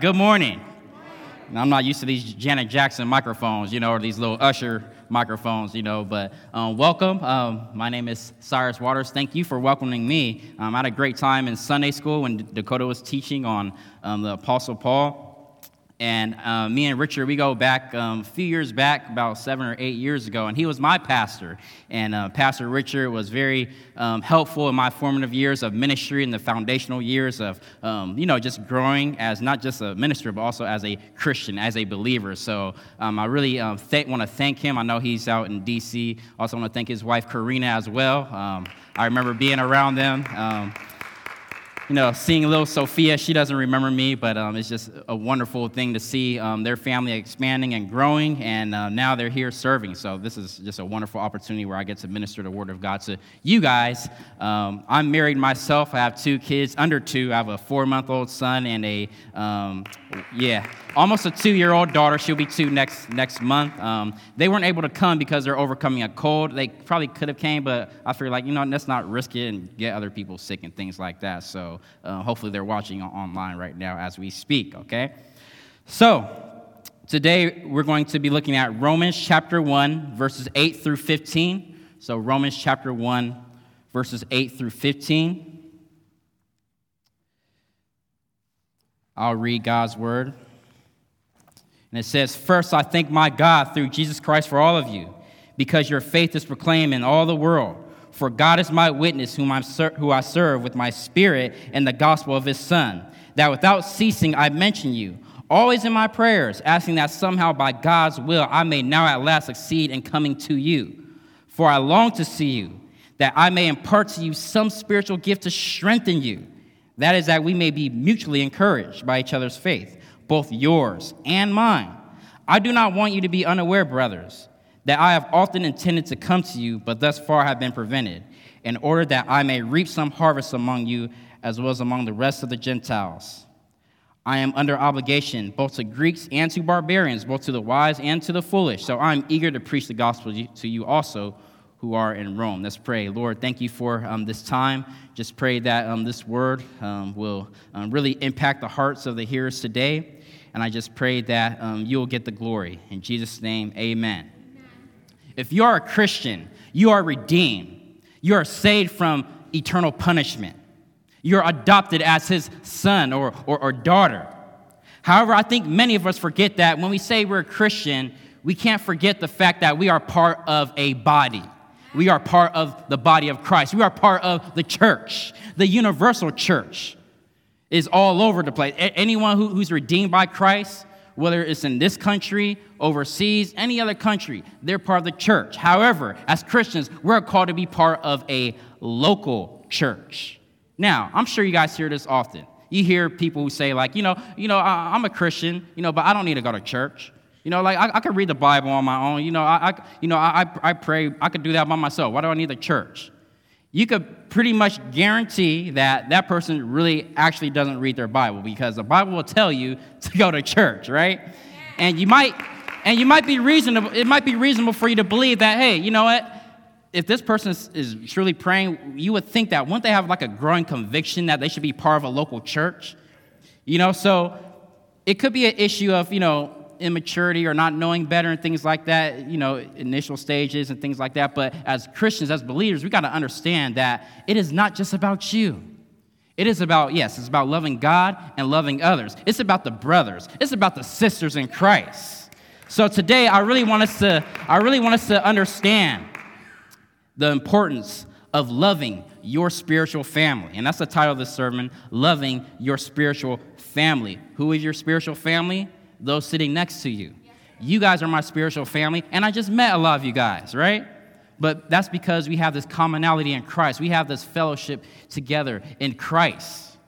Good morning. I'm not used to these Janet Jackson microphones, you know, or these little Usher microphones, you know, but um, welcome. Um, my name is Cyrus Waters. Thank you for welcoming me. Um, I had a great time in Sunday school when Dakota was teaching on um, the Apostle Paul. And uh, me and Richard, we go back um, a few years back, about seven or eight years ago, and he was my pastor. And uh, Pastor Richard was very um, helpful in my formative years of ministry and the foundational years of, um, you know, just growing as not just a minister, but also as a Christian, as a believer. So um, I really um, th- want to thank him. I know he's out in D.C. Also want to thank his wife, Karina, as well. Um, I remember being around them you know, seeing little Sophia, she doesn't remember me, but um, it's just a wonderful thing to see um, their family expanding and growing, and uh, now they're here serving. So this is just a wonderful opportunity where I get to minister the Word of God to you guys. Um, I'm married myself. I have two kids, under two. I have a four-month-old son and a, um, yeah, almost a two-year-old daughter. She'll be two next next month. Um, they weren't able to come because they're overcoming a cold. They probably could have came, but I feel like you know let's not risk it and get other people sick and things like that. So uh, hopefully they're watching online right now as we speak. Okay, so. Today, we're going to be looking at Romans chapter 1, verses 8 through 15. So, Romans chapter 1, verses 8 through 15. I'll read God's word. And it says, First, I thank my God through Jesus Christ for all of you, because your faith is proclaimed in all the world. For God is my witness, whom I'm ser- who I serve with my spirit and the gospel of his Son, that without ceasing I mention you, always in my prayers, asking that somehow by God's will I may now at last succeed in coming to you. For I long to see you, that I may impart to you some spiritual gift to strengthen you. That is, that we may be mutually encouraged by each other's faith both yours and mine. I do not want you to be unaware, brothers, that I have often intended to come to you, but thus far have been prevented, in order that I may reap some harvest among you as well as among the rest of the Gentiles. I am under obligation both to Greeks and to barbarians, both to the wise and to the foolish. So I am eager to preach the gospel to you also who are in Rome. Let's pray. Lord, thank you for um, this time. Just pray that um, this word um, will um, really impact the hearts of the hearers today. And I just pray that um, you will get the glory. In Jesus' name, amen. amen. If you are a Christian, you are redeemed. You are saved from eternal punishment. You're adopted as his son or, or, or daughter. However, I think many of us forget that when we say we're a Christian, we can't forget the fact that we are part of a body. We are part of the body of Christ. We are part of the church, the universal church is all over the place. anyone who, who's redeemed by Christ, whether it's in this country, overseas, any other country, they're part of the church. However, as Christians, we're called to be part of a local church. Now, I'm sure you guys hear this often. You hear people who say, like, you know, you know, I, am a Christian, you know, but I don't need to go to church. You know, like I, I could read the Bible on my own. You know, I, I you know, I, I pray. I could do that by myself. Why do I need the church? You could pretty much guarantee that that person really actually doesn't read their Bible because the Bible will tell you to go to church, right? And you might and you might be reasonable it might be reasonable for you to believe that hey, you know what? If this person is truly praying, you would think that wouldn't they have like a growing conviction that they should be part of a local church? You know, so it could be an issue of, you know, immaturity or not knowing better and things like that, you know, initial stages and things like that. But as Christians, as believers, we got to understand that it is not just about you. It is about, yes, it's about loving God and loving others. It's about the brothers. It's about the sisters in Christ. So today I really want us to I really want us to understand the importance of loving your spiritual family. And that's the title of this sermon, Loving Your Spiritual Family. Who is your spiritual family? Those sitting next to you. You guys are my spiritual family, and I just met a lot of you guys, right? But that's because we have this commonality in Christ. We have this fellowship together in Christ.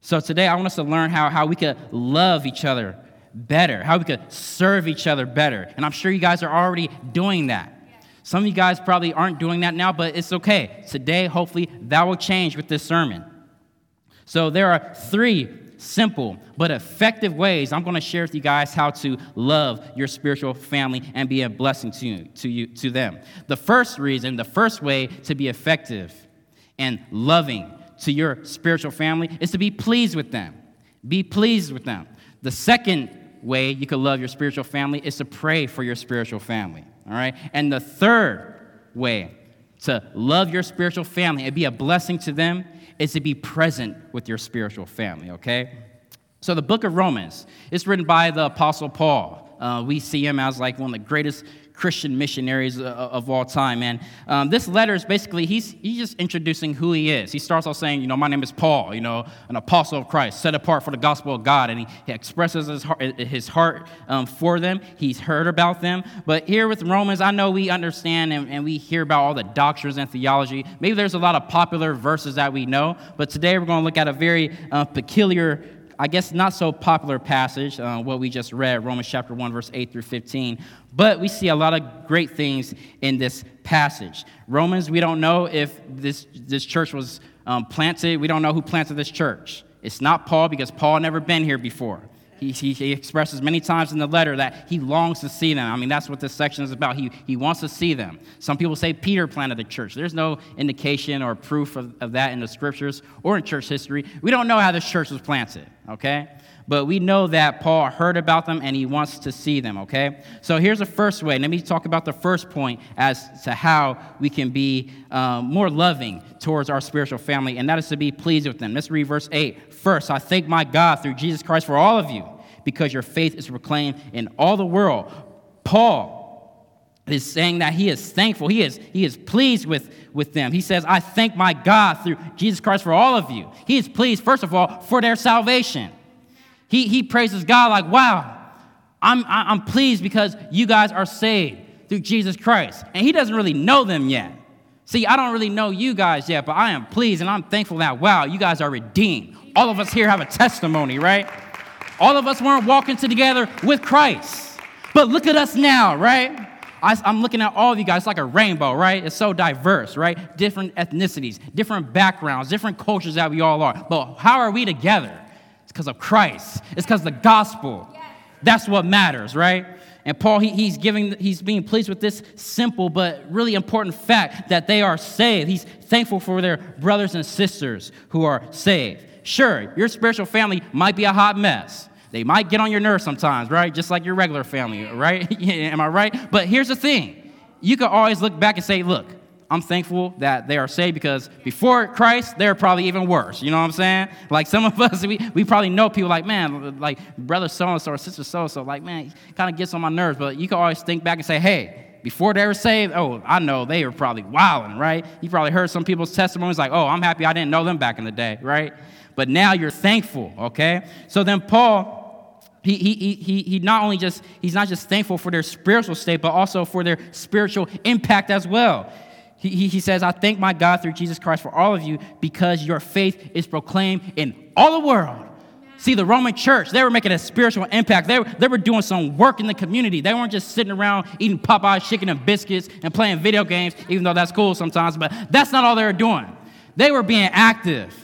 So today I want us to learn how, how we could love each other better, how we could serve each other better. And I'm sure you guys are already doing that. Some of you guys probably aren't doing that now, but it's okay. Today, hopefully, that will change with this sermon. So there are three simple but effective ways I'm going to share with you guys how to love your spiritual family and be a blessing to you, to you to them. The first reason, the first way to be effective and loving to your spiritual family is to be pleased with them. Be pleased with them. The second way you can love your spiritual family is to pray for your spiritual family. All right? And the third way to love your spiritual family and be a blessing to them is to be present with your spiritual family, okay? So the book of Romans is written by the Apostle Paul. Uh, we see him as like one of the greatest Christian missionaries uh, of all time. And um, this letter is basically, he's, he's just introducing who he is. He starts off saying, you know, my name is Paul, you know, an apostle of Christ, set apart for the gospel of God. And he, he expresses his heart, his heart um, for them. He's heard about them. But here with Romans, I know we understand and, and we hear about all the doctrines and theology. Maybe there's a lot of popular verses that we know. But today we're going to look at a very uh, peculiar I guess, not so popular passage, uh, what we just read, Romans chapter 1, verse 8 through 15. But we see a lot of great things in this passage. Romans, we don't know if this, this church was um, planted. We don't know who planted this church. It's not Paul because Paul never been here before. He, he, he, expresses many times in the letter that he longs to see them. I mean, that's what this section is about. He, he wants to see them. Some people say Peter planted the church. There's no indication or proof of, of that in the scriptures or in church history. We don't know how this church was planted, okay? But we know that Paul heard about them and he wants to see them, okay? So here's the first way. Let me talk about the first point as to how we can be um, more loving towards our spiritual family, and that is to be pleased with them. Let's read verse 8. First, I thank my God through Jesus Christ for all of you, because your faith is proclaimed in all the world. Paul is saying that he is thankful. He is, he is pleased with, with them. He says, I thank my God through Jesus Christ for all of you. He is pleased, first of all, for their salvation. He, he praises God like, wow, I'm, I'm pleased because you guys are saved through Jesus Christ. And he doesn't really know them yet. See, I don't really know you guys yet, but I am pleased and I'm thankful that, wow, you guys are redeemed all of us here have a testimony, right? All of us weren't walking together with Christ. But look at us now, right? I, am looking at all of you guys it's like a rainbow, right? It's so diverse, right? Different ethnicities, different backgrounds, different cultures that we all are. But how are we together? Because of Christ. It's because the gospel. That's what matters, right? And Paul, he, he's giving, he's being pleased with this simple but really important fact that they are saved. He's thankful for their brothers and sisters who are saved. Sure, your spiritual family might be a hot mess. They might get on your nerves sometimes, right? Just like your regular family, right? Am I right? But here's the thing you can always look back and say, look, I'm thankful that they are saved because before Christ, they're probably even worse. You know what I'm saying? Like some of us, we, we probably know people like, man, like brother so and so or sister so and so, like, man, kind of gets on my nerves. But you can always think back and say, hey, before they were saved, oh, I know they were probably wilding, right? You probably heard some people's testimonies like, oh, I'm happy I didn't know them back in the day, right? but now you're thankful, okay? So then Paul, he, he, he, he not only just, he's not just thankful for their spiritual state, but also for their spiritual impact as well. He, he, says, I thank my God through Jesus Christ for all of you because your faith is proclaimed in all the world. See, the Roman church, they were making a spiritual impact. They they were doing some work in the community. They weren't just sitting around eating Popeyes chicken and biscuits and playing video games, even though that's cool sometimes, but that's not all they were doing. They were being active.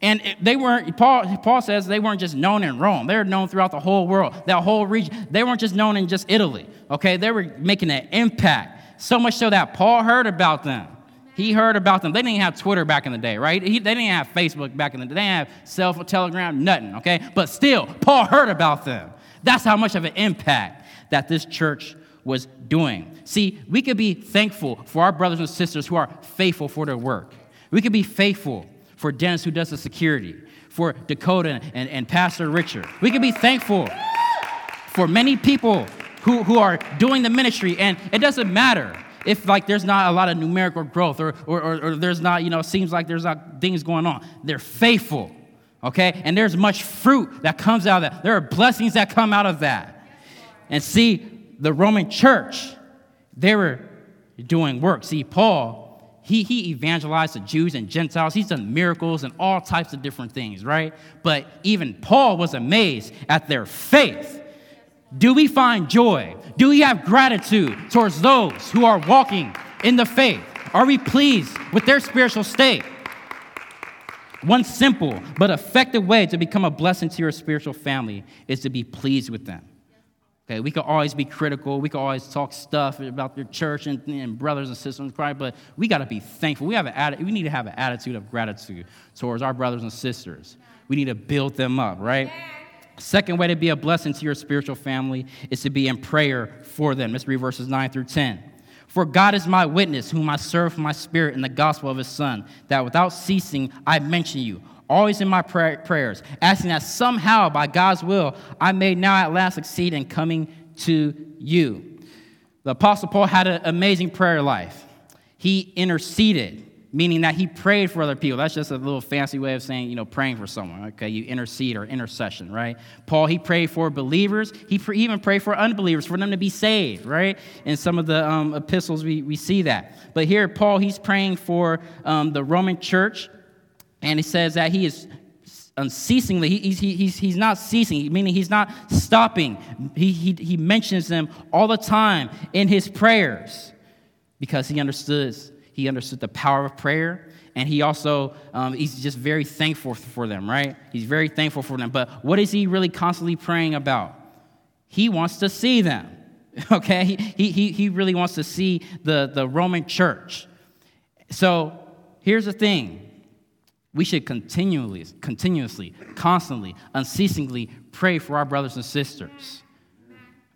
And they weren't, Paul, Paul says they weren't just known in Rome. They were known throughout the whole world, that whole region. They weren't just known in just Italy, okay? They were making an impact. So much so that Paul heard about them. He heard about them. They didn't have Twitter back in the day, right? He, they didn't have Facebook back in the day. They didn't have cell phone, telegram, nothing, okay? But still, Paul heard about them. That's how much of an impact that this church was doing. See, we could be thankful for our brothers and sisters who are faithful for their work. We could be faithful for Dennis, who does the security, for Dakota and, and Pastor Richard. We can be thankful for many people who, who are doing the ministry, and it doesn't matter if like there's not a lot of numerical growth or, or, or, or there's not, you know, seems like there's not things going on. They're faithful, okay? And there's much fruit that comes out of that. There are blessings that come out of that. And see, the Roman church, they were doing work. See, Paul, he, he evangelized the Jews and Gentiles. He's done miracles and all types of different things, right? But even Paul was amazed at their faith. Do we find joy? Do we have gratitude towards those who are walking in the faith? Are we pleased with their spiritual state? One simple but effective way to become a blessing to your spiritual family is to be pleased with them. Okay, we could always be critical. We could always talk stuff about your church and, and brothers and sisters Christ, but we got to be thankful. We, have an, we need to have an attitude of gratitude towards our brothers and sisters. We need to build them up, right? Second way to be a blessing to your spiritual family is to be in prayer for them. Let's read verses 9 through 10. For God is my witness, whom I serve my spirit in the gospel of his Son, that without ceasing I mention you, always in my pray- prayers, asking that somehow by God's will I may now at last succeed in coming to you. The Apostle Paul had an amazing prayer life. He interceded meaning that he prayed for other people. That's just a little fancy way of saying, you know, praying for someone. Okay, you intercede or intercession, right? Paul, he prayed for believers. He even prayed for unbelievers, for them to be saved, right? In some of the um, epistles, we, we see that. But here, Paul, he's praying for um, the Roman church, and he says that he is unceasingly, he, he's, he's, he's not ceasing, meaning he's not stopping. He, he, he mentions them all the time in his prayers because he understood he understood the power of prayer. And he also, um, he's just very thankful for them, right? He's very thankful for them. But what is he really constantly praying about? He wants to see them, okay? He, he, he really wants to see the, the Roman church. So here's the thing we should continually, continuously, constantly, unceasingly pray for our brothers and sisters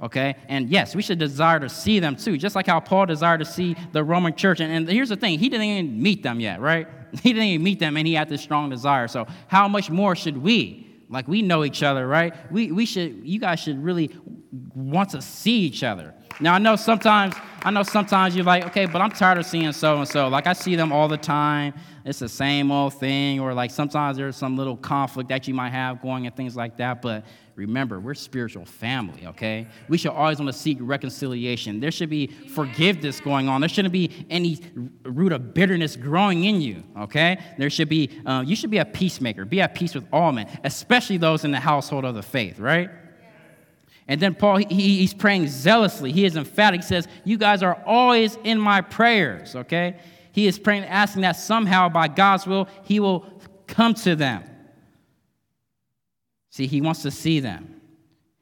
okay? And yes, we should desire to see them too, just like how Paul desired to see the Roman church. And, and, here's the thing he didn't even meet them yet, right? He didn't even meet them, and he had this strong desire. So, how much more should we? Like, we know each other, right? We, we should, you guys should really want to see each other. Now, I know sometimes, I know sometimes you're like, okay, but I'm tired of seeing so and so. Like, I see them all the time. It's the same old thing. Or, like, sometimes there's some little conflict that you might have going and things like that. But remember, we're spiritual family, okay? We should always want to seek reconciliation. There should be forgiveness going on. There shouldn't be any root of bitterness growing in you, okay? There should be, uh, you should be a peacemaker. Be at peace with all men, especially those in the household of the faith, right? And then Paul, he, he's praying zealously. He is emphatic. He says, You guys are always in my prayers, okay? He is praying, asking that somehow by God's will, he will come to them. See, he wants to see them.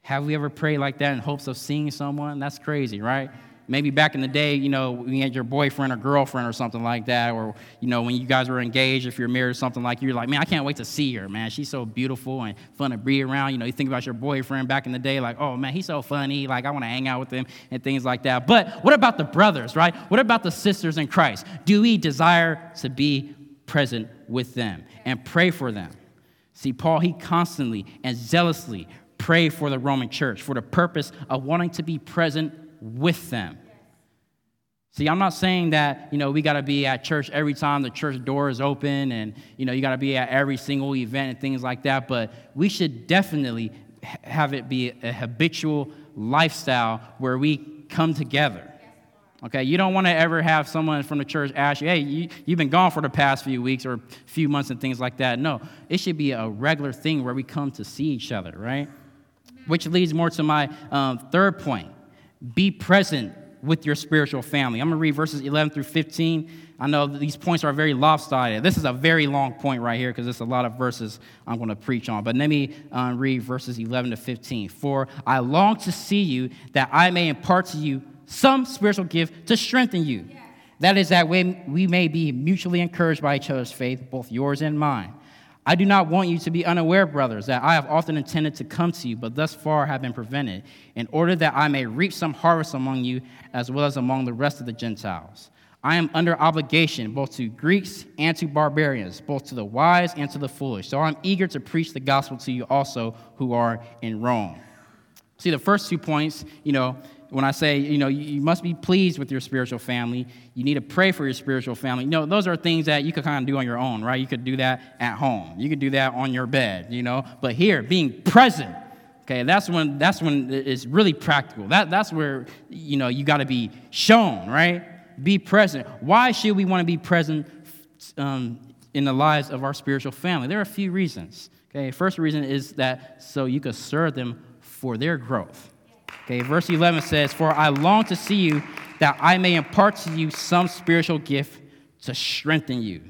Have we ever prayed like that in hopes of seeing someone? That's crazy, right? Maybe back in the day, you know, when you had your boyfriend or girlfriend or something like that, or, you know, when you guys were engaged, if you're married or something like you're like, man, I can't wait to see her, man. She's so beautiful and fun to be around. You know, you think about your boyfriend back in the day, like, oh, man, he's so funny. Like, I want to hang out with him and things like that. But what about the brothers, right? What about the sisters in Christ? Do we desire to be present with them and pray for them? See, Paul, he constantly and zealously prayed for the Roman church for the purpose of wanting to be present with them. See, I'm not saying that, you know, we got to be at church every time the church door is open and, you know, you got to be at every single event and things like that, but we should definitely have it be a habitual lifestyle where we come together. Okay, you don't want to ever have someone from the church ask you, hey, you, you've been gone for the past few weeks or few months and things like that. No, it should be a regular thing where we come to see each other, right? Which leads more to my um, third point be present with your spiritual family. I'm going to read verses 11 through 15. I know these points are very lopsided. This is a very long point right here because there's a lot of verses I'm going to preach on. But let me uh, read verses 11 to 15. For I long to see you that I may impart to you some spiritual gift to strengthen you. That is, that way we may be mutually encouraged by each other's faith, both yours and mine. I do not want you to be unaware, brothers, that I have often intended to come to you, but thus far have been prevented, in order that I may reap some harvest among you as well as among the rest of the Gentiles. I am under obligation both to Greeks and to barbarians, both to the wise and to the foolish. So I'm eager to preach the gospel to you also who are in Rome. See, the first two points, you know, when I say, you know, you must be pleased with your spiritual family, you need to pray for your spiritual family. You know, those are things that you could kind of do on your own, right? You could do that at home. You could do that on your bed, you know. But here, being present, okay, that's when that's when it's really practical. That that's where you know you got to be shown, right? Be present. Why should we want to be present um, in the lives of our spiritual family? There are a few reasons. Okay, first reason is that so you could serve them for their growth. Okay, verse 11 says, For I long to see you that I may impart to you some spiritual gift to strengthen you.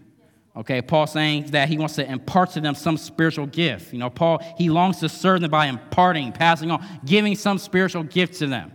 Okay, Paul saying that he wants to impart to them some spiritual gift. You know, Paul, he longs to serve them by imparting, passing on, giving some spiritual gift to them.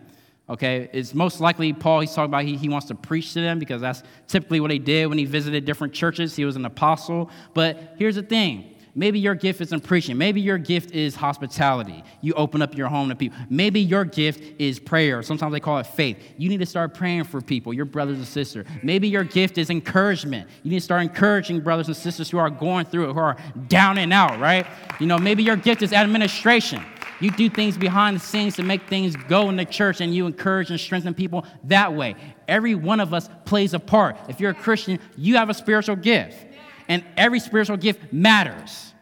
Okay, it's most likely Paul, he's talking about he, he wants to preach to them because that's typically what he did when he visited different churches. He was an apostle. But here's the thing Maybe your gift isn't preaching. Maybe your gift is hospitality. You open up your home to people. Maybe your gift is prayer. Sometimes they call it faith. You need to start praying for people, your brothers and sisters. Maybe your gift is encouragement. You need to start encouraging brothers and sisters who are going through it, who are down and out, right? You know, maybe your gift is administration. You do things behind the scenes to make things go in the church and you encourage and strengthen people that way. Every one of us plays a part. If you're a Christian, you have a spiritual gift, and every spiritual gift matters.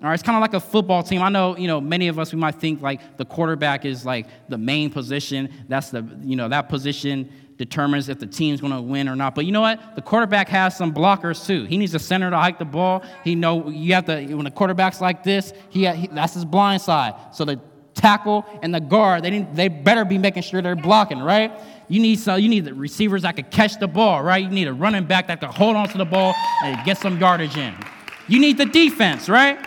All right, it's kind of like a football team. I know, you know, many of us we might think like the quarterback is like the main position. That's the, you know, that position determines if the team's going to win or not. But you know what? The quarterback has some blockers too. He needs a center to hike the ball. He know you have to when the quarterback's like this, he, he that's his blind side. So the tackle and the guard, they didn't, they better be making sure they're blocking, right? You need so you need the receivers that can catch the ball, right? You need a running back that can hold on to the ball and get some yardage in. You need the defense, right?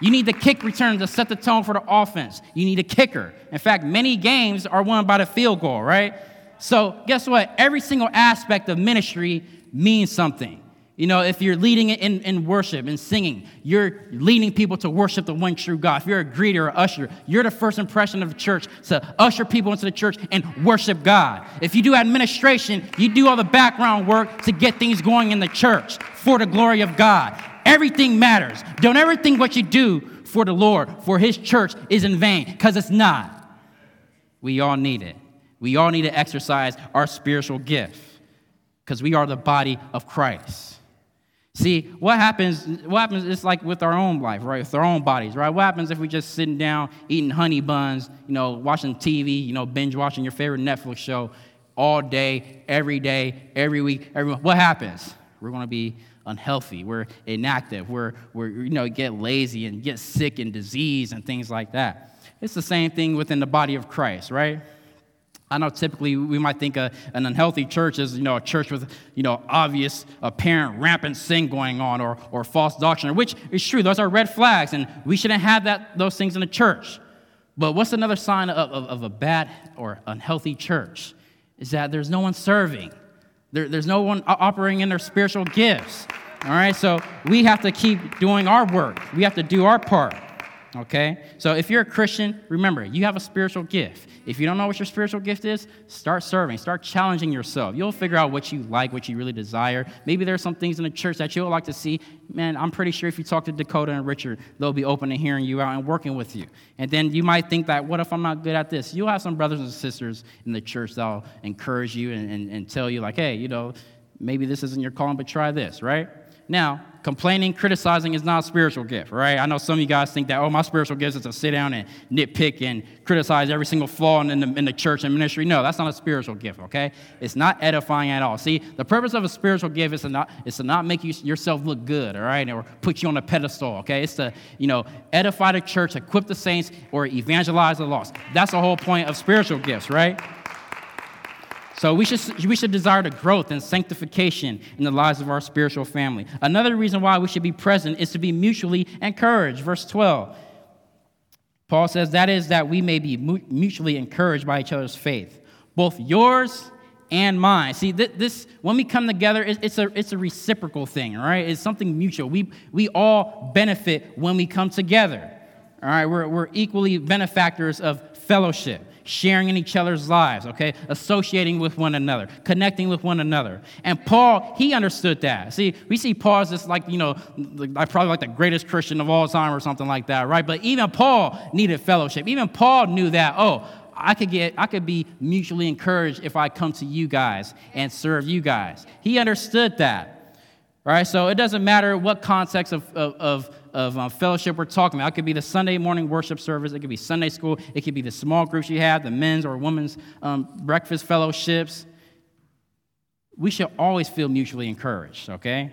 You need the kick return to set the tone for the offense. You need a kicker. In fact, many games are won by the field goal, right? So, guess what? Every single aspect of ministry means something. You know, if you're leading in, in worship and singing, you're leading people to worship the one true God. If you're a greeter or usher, you're the first impression of the church to usher people into the church and worship God. If you do administration, you do all the background work to get things going in the church for the glory of God. Everything matters. Don't ever think what you do for the Lord, for His church, is in vain, because it's not. We all need it. We all need to exercise our spiritual gift because we are the body of Christ. See, what happens, what happens, it's like with our own life, right? With our own bodies, right? What happens if we're just sitting down, eating honey buns, you know, watching TV, you know, binge watching your favorite Netflix show all day, every day, every week, every What happens? We're going to be unhealthy. We're inactive. We're, we're, you know, get lazy and get sick and disease and things like that. It's the same thing within the body of Christ, right? I know typically we might think a, an unhealthy church is, you know, a church with, you know, obvious, apparent, rampant sin going on or, or false doctrine, which is true. Those are red flags, and we shouldn't have that, those things in the church. But what's another sign of, of, of a bad or unhealthy church? Is that there's no one serving. There, there's no one operating in their spiritual gifts. All right, so we have to keep doing our work. We have to do our part. Okay? So if you're a Christian, remember, you have a spiritual gift. If you don't know what your spiritual gift is, start serving, start challenging yourself. You'll figure out what you like, what you really desire. Maybe there's some things in the church that you'll like to see. Man, I'm pretty sure if you talk to Dakota and Richard, they'll be open to hearing you out and working with you. And then you might think that, what if I'm not good at this? You'll have some brothers and sisters in the church that'll encourage you and, and, and tell you, like, hey, you know, maybe this isn't your calling, but try this, right? Now, complaining, criticizing is not a spiritual gift, right? I know some of you guys think that, oh, my spiritual gift is to sit down and nitpick and criticize every single flaw in the, in the church and ministry. No, that's not a spiritual gift, okay? It's not edifying at all. See, the purpose of a spiritual gift is to not, is to not make you, yourself look good, all right, or put you on a pedestal, okay? It's to, you know, edify the church, equip the saints, or evangelize the lost. That's the whole point of spiritual gifts, right? So we should, we should desire the growth and sanctification in the lives of our spiritual family. Another reason why we should be present is to be mutually encouraged. Verse 12. Paul says, That is, that we may be mutually encouraged by each other's faith, both yours and mine. See, this, when we come together, it's a, it's a reciprocal thing, right? It's something mutual. We, we all benefit when we come together, all right? We're, we're equally benefactors of fellowship sharing in each other's lives, okay? Associating with one another, connecting with one another. And Paul, he understood that. See, we see Paul as just like, you know, like probably like the greatest Christian of all time or something like that, right? But even Paul needed fellowship. Even Paul knew that, oh, I could get I could be mutually encouraged if I come to you guys and serve you guys. He understood that. Right? So it doesn't matter what context of, of, of of um, fellowship we're talking about. It could be the Sunday morning worship service, it could be Sunday school, it could be the small groups you have, the men's or women's um, breakfast fellowships. We should always feel mutually encouraged, okay?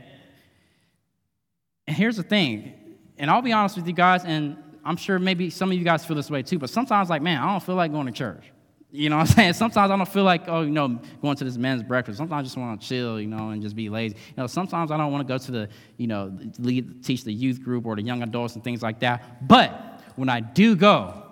And here's the thing, and I'll be honest with you guys, and I'm sure maybe some of you guys feel this way too, but sometimes, like, man, I don't feel like going to church. You know what I'm saying? Sometimes I don't feel like, oh, you know, going to this men's breakfast. Sometimes I just want to chill, you know, and just be lazy. You know, sometimes I don't want to go to the, you know, lead, teach the youth group or the young adults and things like that. But when I do go,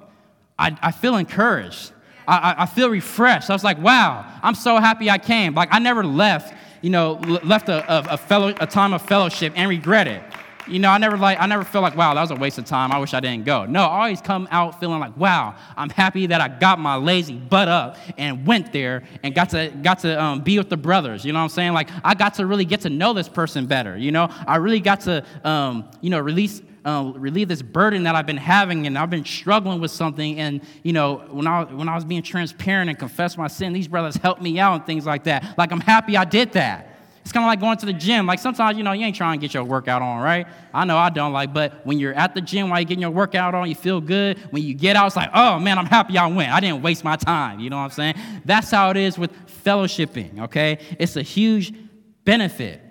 I, I feel encouraged. I, I feel refreshed. I was like, wow, I'm so happy I came. Like, I never left, you know, left a, a, a, fellow, a time of fellowship and regret it. You know, I never like I never feel like, wow, that was a waste of time. I wish I didn't go. No, I always come out feeling like, wow, I'm happy that I got my lazy butt up and went there and got to got to um, be with the brothers. You know what I'm saying? Like I got to really get to know this person better. You know, I really got to um, you know release uh, relieve this burden that I've been having, and I've been struggling with something. And you know, when I when I was being transparent and confessed my sin, these brothers helped me out and things like that. Like I'm happy I did that. It's kind of like going to the gym. Like sometimes, you know, you ain't trying to get your workout on, right? I know I don't like, but when you're at the gym while you're getting your workout on, you feel good. When you get out, it's like, oh man, I'm happy I went. I didn't waste my time. You know what I'm saying? That's how it is with fellowshipping, okay? It's a huge benefit.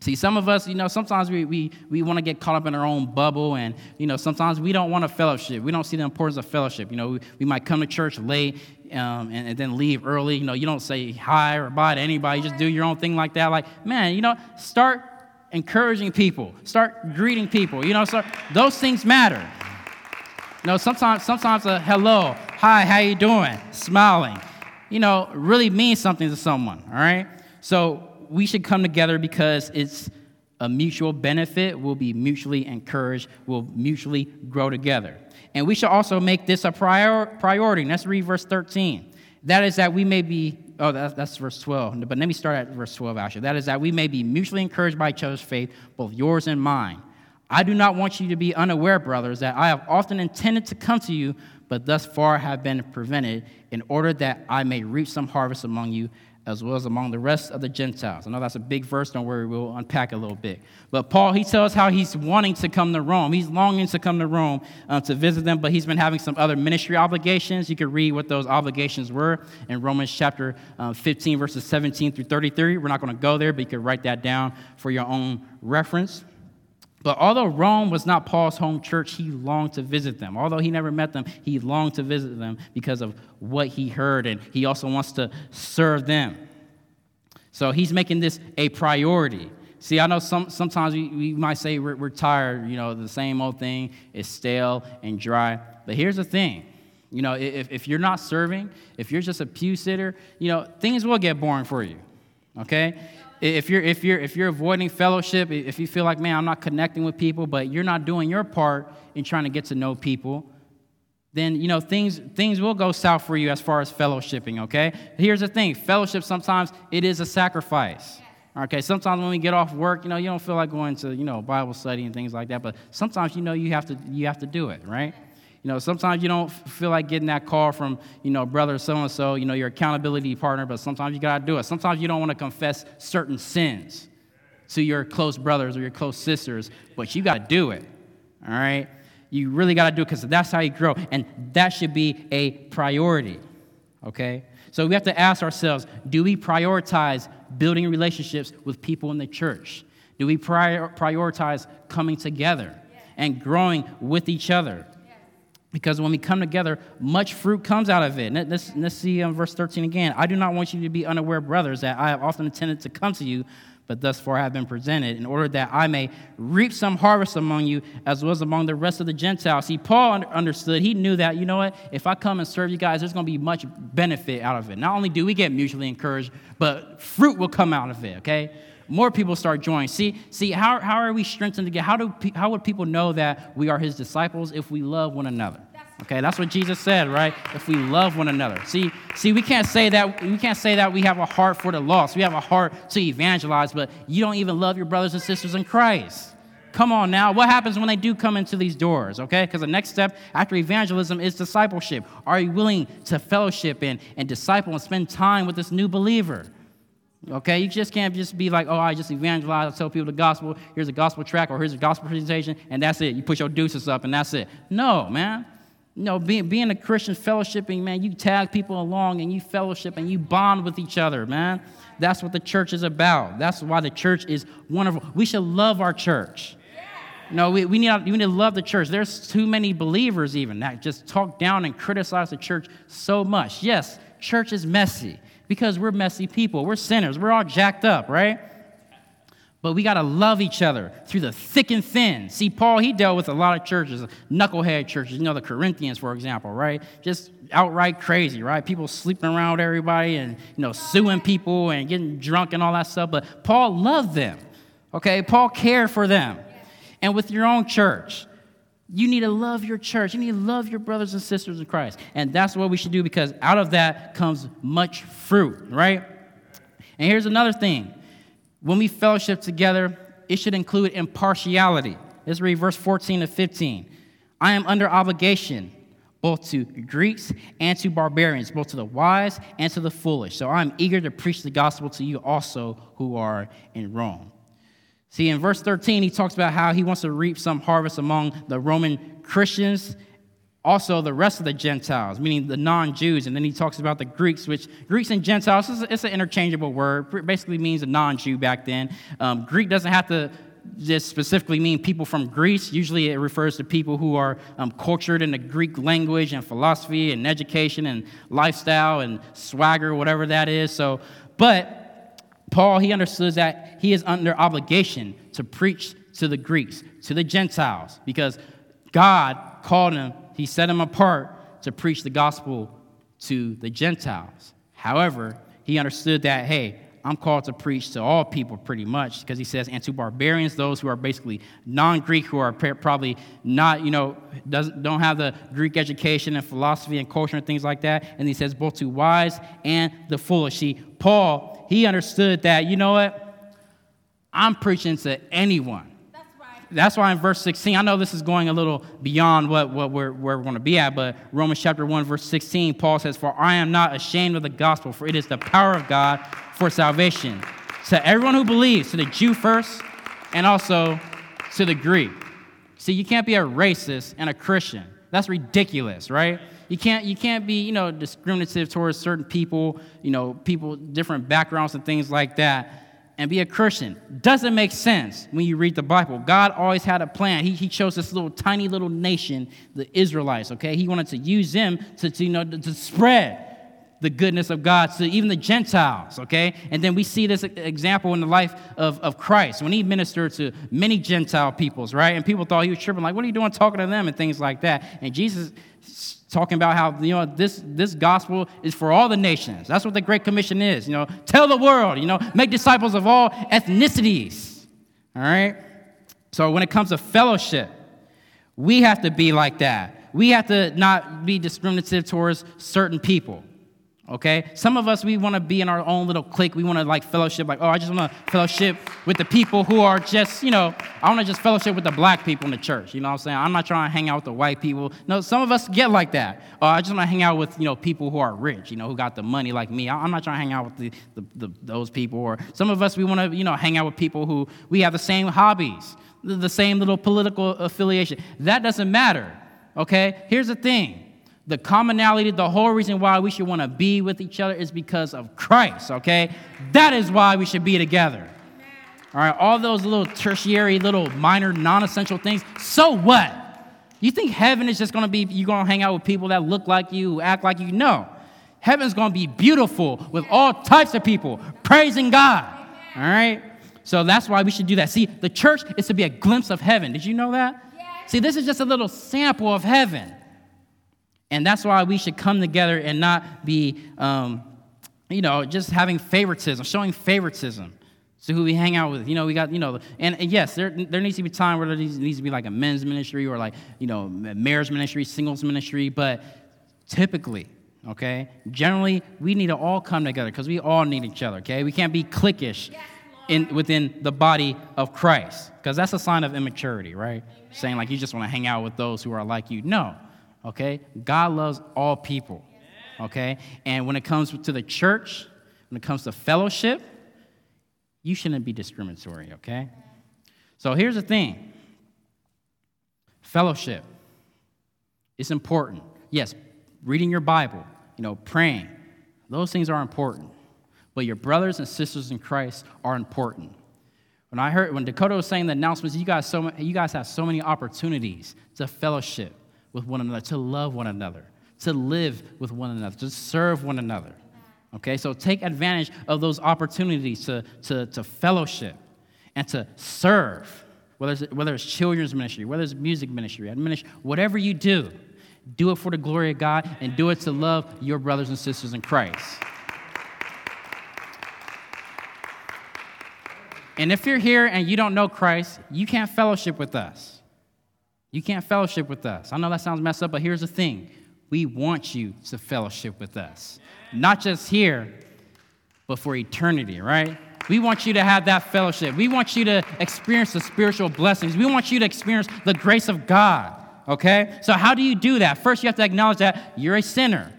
See, some of us, you know, sometimes we, we, we want to get caught up in our own bubble, and, you know, sometimes we don't want a fellowship. We don't see the importance of fellowship. You know, we, we might come to church late um, and, and, then leave early. You know, you don't say hi or bye to anybody. You just do your own thing like that. Like, man, you know, start encouraging people. Start greeting people. You know, so those things matter. You know, sometimes, sometimes a hello, hi, how you doing, smiling, you know, really means something to someone, all right? So we should come together because it's a mutual benefit. We'll be mutually encouraged. We'll mutually grow together. And we should also make this a prior, priority. Let's read verse 13. That is that we may be, oh, that's verse 12. But let me start at verse 12, actually. That is that we may be mutually encouraged by each other's faith, both yours and mine. I do not want you to be unaware, brothers, that I have often intended to come to you, but thus far have been prevented, in order that I may reap some harvest among you as well as among the rest of the Gentiles. I know that's a big verse, don't worry, we'll unpack a little bit. But Paul, he tells how he's wanting to come to Rome. He's longing to come to Rome uh, to visit them, but he's been having some other ministry obligations. You can read what those obligations were in Romans chapter uh, 15, verses 17 through 33. We're not going to go there, but you can write that down for your own reference. But although Rome was not Paul's home church, he longed to visit them. Although he never met them, he longed to visit them because of what he heard, and he also wants to serve them. So he's making this a priority. See, I know some, sometimes we, we might say we're, we're tired, you know, the same old thing is stale and dry. But here's the thing you know, if, if you're not serving, if you're just a pew sitter, you know, things will get boring for you, okay? If you're if you're if you're avoiding fellowship if you feel like man i'm not connecting with people but you're not doing your part in trying to get to know people then you know things things will go south for you as far as fellowshipping okay? Here's the thing fellowship sometimes it is a sacrifice. Okay sometimes when we get off work you know you don't feel like going to you know bible study and things like that but sometimes you know you have to you have to do it right you know, sometimes you don't feel like getting that call from, you know, brother so and so, you know, your accountability partner, but sometimes you got to do it. Sometimes you don't want to confess certain sins to your close brothers or your close sisters, but you got to do it. All right? You really got to do it because that's how you grow. And that should be a priority. Okay? So we have to ask ourselves do we prioritize building relationships with people in the church? Do we prior- prioritize coming together and growing with each other? Because when we come together, much fruit comes out of it. Let's, let's see um, verse 13 again. I do not want you to be unaware, brothers, that I have often intended to come to you, but thus far have been presented, in order that I may reap some harvest among you, as well as among the rest of the Gentiles. See, Paul understood, he knew that, you know what, if I come and serve you guys, there's going to be much benefit out of it. Not only do we get mutually encouraged, but fruit will come out of it, okay? more people start joining. See, see how, how are we strengthened together? How, do, how would people know that we are his disciples if we love one another? Okay, that's what Jesus said, right? If we love one another. See, see, we can't say that we can't say that we have a heart for the lost. We have a heart to evangelize, but you don't even love your brothers and sisters in Christ. Come on now. What happens when they do come into these doors? Okay? Because the next step after evangelism is discipleship. Are you willing to fellowship and, and disciple and spend time with this new believer? Okay, you just can't just be like, oh, I just evangelize, I tell people the gospel, here's a gospel track or here's a gospel presentation, and that's it. You put your deuces up and that's it. No, man. You know, being, being a Christian fellowshipping, man, you tag people along and you fellowship and you bond with each other, man. That's what the church is about. That's why the church is wonderful. We should love our church. No, we, we, need, we need to love the church. There's too many believers, even, that just talk down and criticize the church so much. Yes, church is messy because we're messy people. We're sinners. We're all jacked up, right? But we got to love each other through the thick and thin. See, Paul, he dealt with a lot of churches, knucklehead churches, you know, the Corinthians, for example, right? Just outright crazy, right? People sleeping around with everybody and, you know, suing people and getting drunk and all that stuff. But Paul loved them, okay? Paul cared for them. And with your own church, you need to love your church. You need to love your brothers and sisters in Christ. And that's what we should do because out of that comes much fruit, right? And here's another thing when we fellowship together, it should include impartiality. Let's read verse 14 to 15. I am under obligation both to Greeks and to barbarians, both to the wise and to the foolish. So I'm eager to preach the gospel to you also who are in Rome. See, in verse 13, he talks about how he wants to reap some harvest among the Roman Christians, also the rest of the Gentiles, meaning the non Jews. And then he talks about the Greeks, which Greeks and Gentiles, it's an interchangeable word, it basically means a non Jew back then. Um, Greek doesn't have to just specifically mean people from Greece. Usually it refers to people who are um, cultured in the Greek language and philosophy and education and lifestyle and swagger, whatever that is. So, but Paul, he understood that he is under obligation to preach to the Greeks, to the Gentiles, because God called him, he set him apart to preach the gospel to the Gentiles. However, he understood that, hey, I'm called to preach to all people pretty much because he says, and to barbarians, those who are basically non Greek, who are probably not, you know, doesn't, don't have the Greek education and philosophy and culture and things like that. And he says, both to wise and the foolish. See, Paul, he understood that, you know what? I'm preaching to anyone. That's why in verse 16, I know this is going a little beyond what, what we're, we're going to be at, but Romans chapter 1, verse 16, Paul says, For I am not ashamed of the gospel, for it is the power of God for salvation to everyone who believes, to the Jew first, and also to the Greek. See, you can't be a racist and a Christian. That's ridiculous, right? You can't, you can't be, you know, discriminative towards certain people, you know, people, different backgrounds and things like that and be a Christian. Doesn't make sense when you read the Bible. God always had a plan. He, he chose this little tiny little nation, the Israelites, okay? He wanted to use them to, to you know, to, to spread the goodness of God to even the Gentiles, okay? And then we see this example in the life of, of Christ when he ministered to many Gentile peoples, right? And people thought he was tripping, like, what are you doing talking to them and things like that? And Jesus talking about how you know this this gospel is for all the nations. That's what the Great Commission is. You know, tell the world. You know, make disciples of all ethnicities. All right. So when it comes to fellowship, we have to be like that. We have to not be discriminative towards certain people okay? Some of us, we want to be in our own little clique. We want to like fellowship, like, oh, I just want to fellowship with the people who are just, you know, I want to just fellowship with the black people in the church. You know what I'm saying? I'm not trying to hang out with the white people. No, some of us get like that. Oh, I just want to hang out with, you know, people who are rich, you know, who got the money like me. I'm not trying to hang out with the, the, the those people. Or some of us, we want to, you know, hang out with people who we have the same hobbies, the same little political affiliation. That doesn't matter, okay? Here's the thing the commonality, the whole reason why we should want to be with each other is because of Christ, okay? That is why we should be together. All right, all those little tertiary, little minor, non essential things, so what? You think heaven is just gonna be, you're gonna hang out with people that look like you, who act like you? No. Heaven's gonna be beautiful with all types of people praising God. All right? So that's why we should do that. See, the church is to be a glimpse of heaven. Did you know that? See, this is just a little sample of heaven. And that's why we should come together and not be, um, you know, just having favoritism, showing favoritism to who we hang out with. You know, we got, you know, and, and yes, there, there needs to be time where there needs, to be like a men's ministry or like, you know, marriage ministry, singles ministry, but typically, okay, generally, we need to all come together because we all need each other, okay? We can't be cliquish in, within the body of Christ because that's a sign of immaturity, right? Amen. Saying like you just want to hang out with those who are like you. No okay? God loves all people, okay? And when it comes to the church, when it comes to fellowship, you shouldn't be discriminatory, okay? So here's the thing fellowship is important. Yes, reading your Bible, you know, praying, those things are important. But your brothers and sisters in Christ are important. When I heard when Dakota was saying the announcements, you guys so you guys have so many opportunities to fellowship with one another, to love one another, to live with one another, to serve one another. Okay, so take advantage of those opportunities to, to, to fellowship and to serve, whether it's, whether it's children's ministry, whether it's music ministry, ministry, whatever you do, do it for the glory of God and do it to love your brothers and sisters in Christ. And if you're here and you don't know Christ, you can't fellowship with us. You can't fellowship with us. I know that sounds messed up, but here's the thing we want you to fellowship with us. Not just here, but for eternity, right? We want you to have that fellowship. We want you to experience the spiritual blessings. We want you to experience the grace of God, okay? So, how do you do that? First, you have to acknowledge that you're a sinner.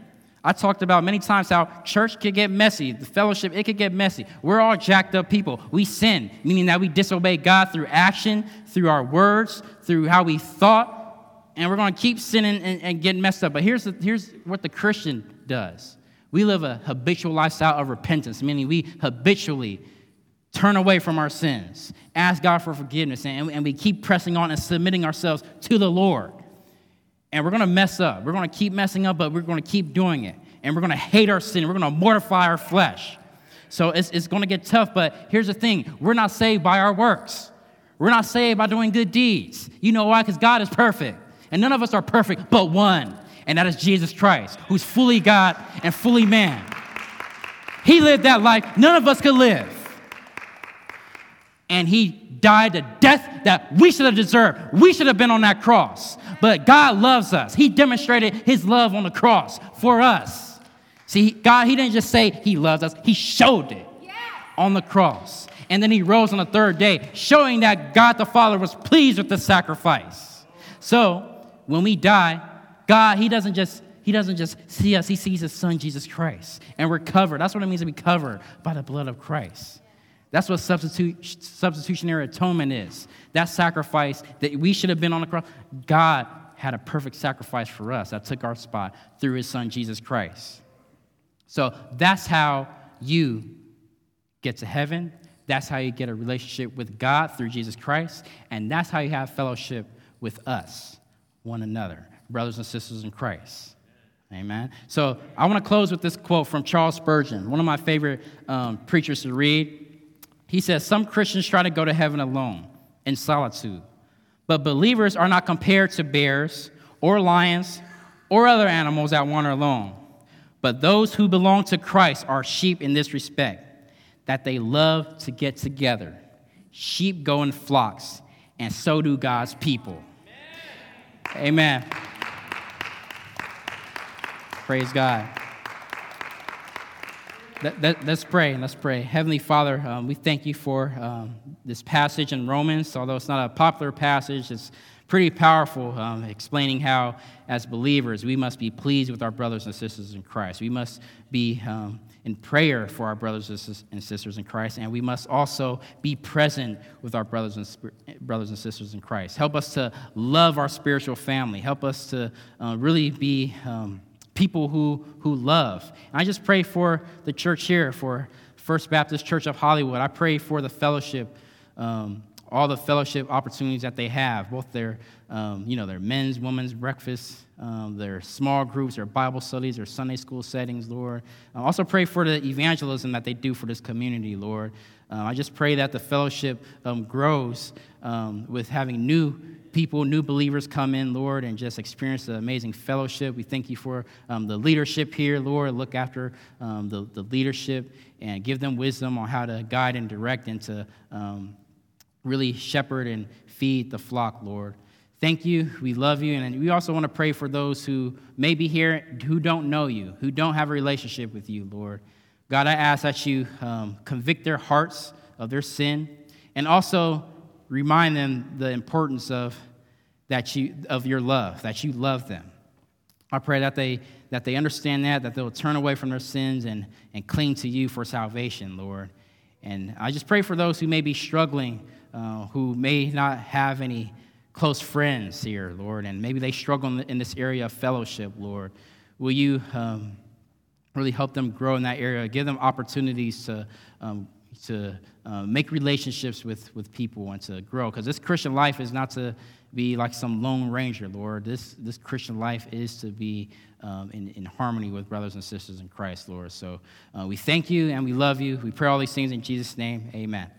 I talked about many times how church could get messy, the fellowship, it could get messy. We're all jacked up people. We sin, meaning that we disobey God through action, through our words, through how we thought, and we're going to keep sinning and, and getting messed up. But here's, the, here's what the Christian does we live a habitual lifestyle of repentance, meaning we habitually turn away from our sins, ask God for forgiveness, and, and we keep pressing on and submitting ourselves to the Lord. And we're going to mess up. We're going to keep messing up, but we're going to keep doing it. And we're going to hate our sin. We're going to mortify our flesh. So it's, it's going to get tough, but here's the thing we're not saved by our works. We're not saved by doing good deeds. You know why? Because God is perfect. And none of us are perfect but one, and that is Jesus Christ, who's fully God and fully man. He lived that life none of us could live. And he died the death that we should have deserved. We should have been on that cross. But God loves us. He demonstrated his love on the cross for us. See, God, he didn't just say he loves us, he showed it on the cross. And then he rose on the third day, showing that God the Father was pleased with the sacrifice. So when we die, God, he doesn't just he doesn't just see us, he sees his son Jesus Christ. And we're covered. That's what it means to be covered by the blood of Christ. That's what substitutionary atonement is. That sacrifice that we should have been on the cross. God had a perfect sacrifice for us that took our spot through his son, Jesus Christ. So that's how you get to heaven. That's how you get a relationship with God through Jesus Christ. And that's how you have fellowship with us, one another, brothers and sisters in Christ. Amen. So I want to close with this quote from Charles Spurgeon, one of my favorite um, preachers to read. He says, Some Christians try to go to heaven alone, in solitude. But believers are not compared to bears or lions or other animals that wander alone. But those who belong to Christ are sheep in this respect, that they love to get together. Sheep go in flocks, and so do God's people. Amen. Amen. Praise God. Let, us let, pray. Let's pray. Heavenly Father, um, we thank you for um, this passage in Romans. Although it's not a popular passage, it's pretty powerful, um, explaining how, as believers, we must be pleased with our brothers and sisters in Christ. We must be um, in prayer for our brothers and sisters in Christ, and we must also be present with our brothers and, brothers and sisters in Christ. Help us to love our spiritual family. Help us to uh, really be um, people who, who love. And I just pray for the church here, for First Baptist Church of Hollywood. I pray for the fellowship, um, all the fellowship opportunities that they have, both their, um, you know, their men's, women's breakfast, um, their small groups, their Bible studies, their Sunday school settings, Lord. I also pray for the evangelism that they do for this community, Lord. Uh, I just pray that the fellowship um, grows um, with having new people, new believers come in, Lord, and just experience the amazing fellowship. We thank you for um, the leadership here, Lord. Look after um, the, the leadership and give them wisdom on how to guide and direct and to um, really shepherd and feed the flock, Lord. Thank you. We love you. And we also want to pray for those who may be here who don't know you, who don't have a relationship with you, Lord. God, I ask that you um, convict their hearts of their sin and also remind them the importance of that you, of your love, that you love them. I pray that they, that they understand that, that they'll turn away from their sins and, and cling to you for salvation, Lord. And I just pray for those who may be struggling, uh, who may not have any close friends here, Lord, and maybe they struggle in this area of fellowship, Lord. Will you um, really help them grow in that area? Give them opportunities to, um, to uh, make relationships with, with people and to grow. Because this Christian life is not to be like some lone ranger, Lord. This, this Christian life is to be um, in, in harmony with brothers and sisters in Christ, Lord. So uh, we thank you and we love you. We pray all these things in Jesus' name. Amen.